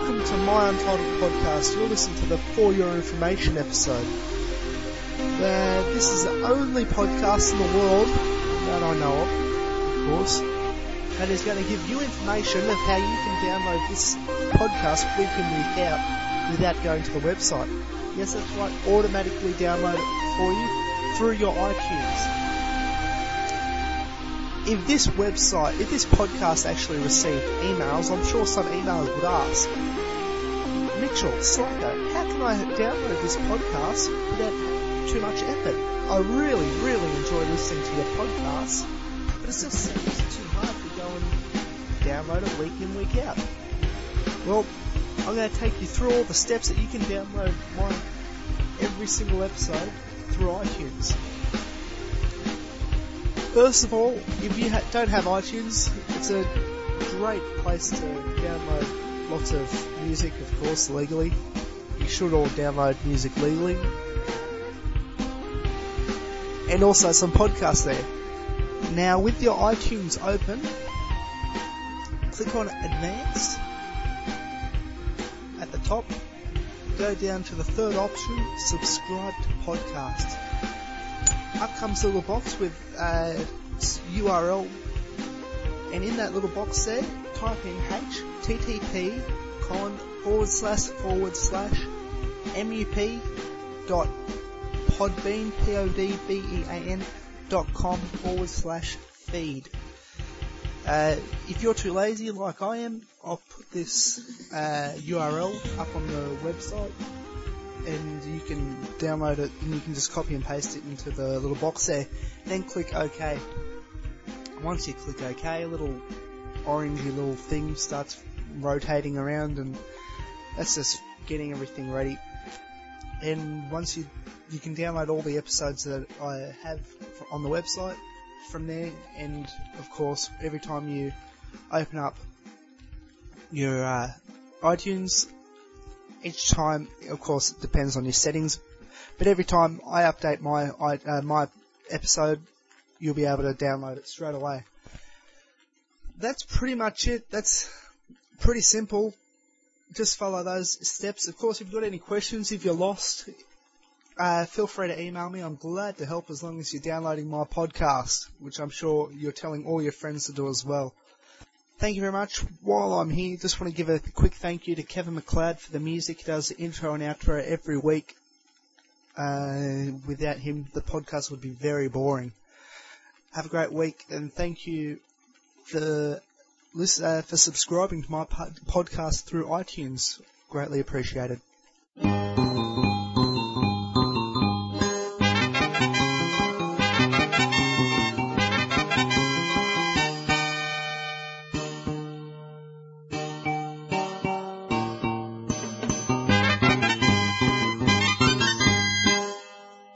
welcome to my Untitled Podcast. You're listening to the For Your Information episode. Uh, this is the only podcast in the world that I know of, of course, that is going to give you information of how you can download this podcast week in, week out without going to the website. Yes, that's right, automatically download it for you through your iTunes if this website, if this podcast actually received emails, I'm sure some emails would ask, Mitchell, Slacko, how can I download this podcast without too much effort? I really, really enjoy listening to your podcast, but it just seems too hard to go and download it week in, week out. Well, I'm going to take you through all the steps that you can download my every single episode through iTunes. First of all, if you ha- don't have iTunes, it's a great place to download lots of music, of course, legally. You should all download music legally. And also some podcasts there. Now, with your iTunes open, click on Advanced at the top. Go down to the third option, Subscribe to Podcast up comes a little box with uh, URL, and in that little box there, type in http colon forward slash forward slash mup dot podbean p o d b e a n dot com forward slash feed. Uh, if you're too lazy like I am, I'll put this uh, URL up on the website and you can download it and you can just copy and paste it into the little box there. Then click OK. Once you click OK, a little orangey little thing starts rotating around and that's just getting everything ready. And once you you can download all the episodes that I have on the website from there and of course every time you open up your uh, iTunes each time, of course, it depends on your settings, but every time I update my uh, my episode, you'll be able to download it straight away. That's pretty much it. That's pretty simple. Just follow those steps. Of course, if you've got any questions, if you're lost, uh, feel free to email me. I'm glad to help as long as you're downloading my podcast, which I'm sure you're telling all your friends to do as well. Thank you very much. While I'm here, just want to give a quick thank you to Kevin MacLeod for the music. He does the intro and outro every week. Uh, without him, the podcast would be very boring. Have a great week, and thank you for uh, for subscribing to my podcast through iTunes. Greatly appreciated.